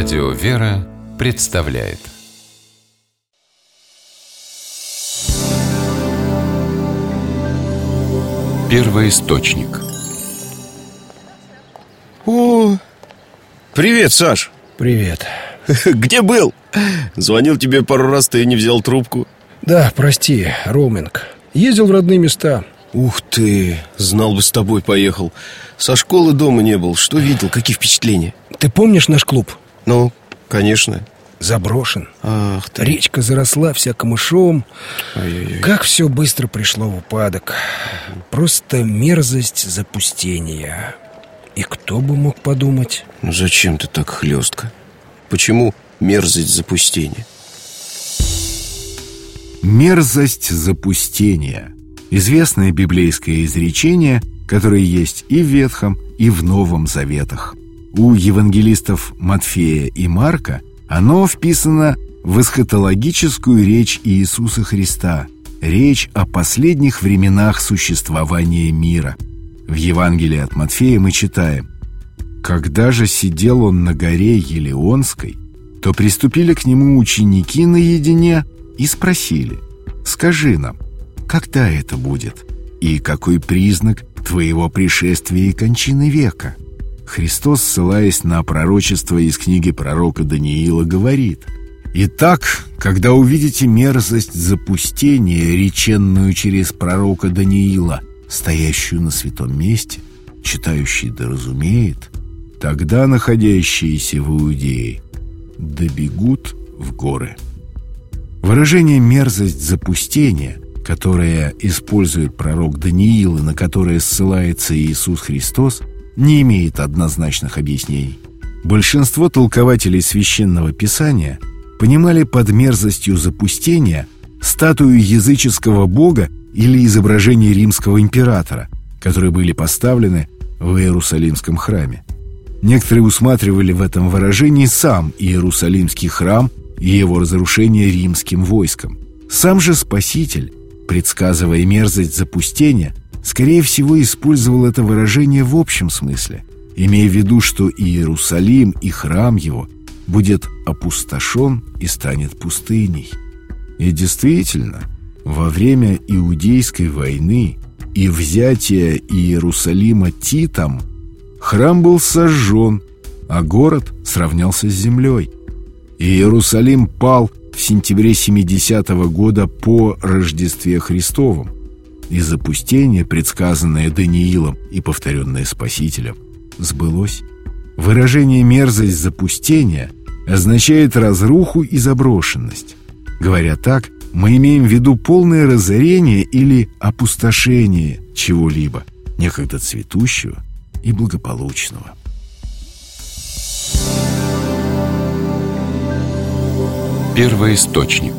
Радио «Вера» представляет. Первый источник О, привет, Саш. Привет. Где был? Звонил тебе пару раз, ты не взял трубку. Да, прости, роуминг. Ездил в родные места. Ух ты, знал бы с тобой поехал. Со школы дома не был, что видел, какие впечатления? Ты помнишь наш клуб? Ну, конечно. Заброшен. Ах ты. Речка заросла вся камышом Ой-ой-ой. Как все быстро пришло в упадок. Просто мерзость запустения. И кто бы мог подумать? Ну зачем ты так хлестко? Почему мерзость запустения? Мерзость запустения. Известное библейское изречение, которое есть и в Ветхом, и в Новом Заветах У евангелистов Матфея и Марка оно вписано в эсхатологическую речь Иисуса Христа Речь о последних временах существования мира В Евангелии от Матфея мы читаем когда же сидел он на горе Елеонской, то приступили к нему ученики наедине и спросили, «Скажи нам, когда это будет? И какой признак твоего пришествия и кончины века?» Христос, ссылаясь на пророчество из книги пророка Даниила, говорит, «Итак, когда увидите мерзость запустения, реченную через пророка Даниила, стоящую на святом месте, читающий да разумеет, Тогда находящиеся в Иудее добегут в горы. Выражение «мерзость запустения», которое использует пророк Даниил и на которое ссылается Иисус Христос, не имеет однозначных объяснений. Большинство толкователей Священного Писания понимали под мерзостью запустения статую языческого бога или изображение римского императора, которые были поставлены в Иерусалимском храме. Некоторые усматривали в этом выражении сам Иерусалимский храм и его разрушение римским войском. Сам же Спаситель, предсказывая мерзость запустения, скорее всего использовал это выражение в общем смысле, имея в виду, что Иерусалим и храм его будет опустошен и станет пустыней. И действительно, во время Иудейской войны и взятия Иерусалима Титом – Храм был сожжен, а город сравнялся с землей. Иерусалим пал в сентябре 70-го года по Рождестве Христовом. И запустение, предсказанное Даниилом и повторенное Спасителем, сбылось. Выражение «мерзость запустения» означает разруху и заброшенность. Говоря так, мы имеем в виду полное разорение или опустошение чего-либо, некогда цветущего и благополучного. Первый источник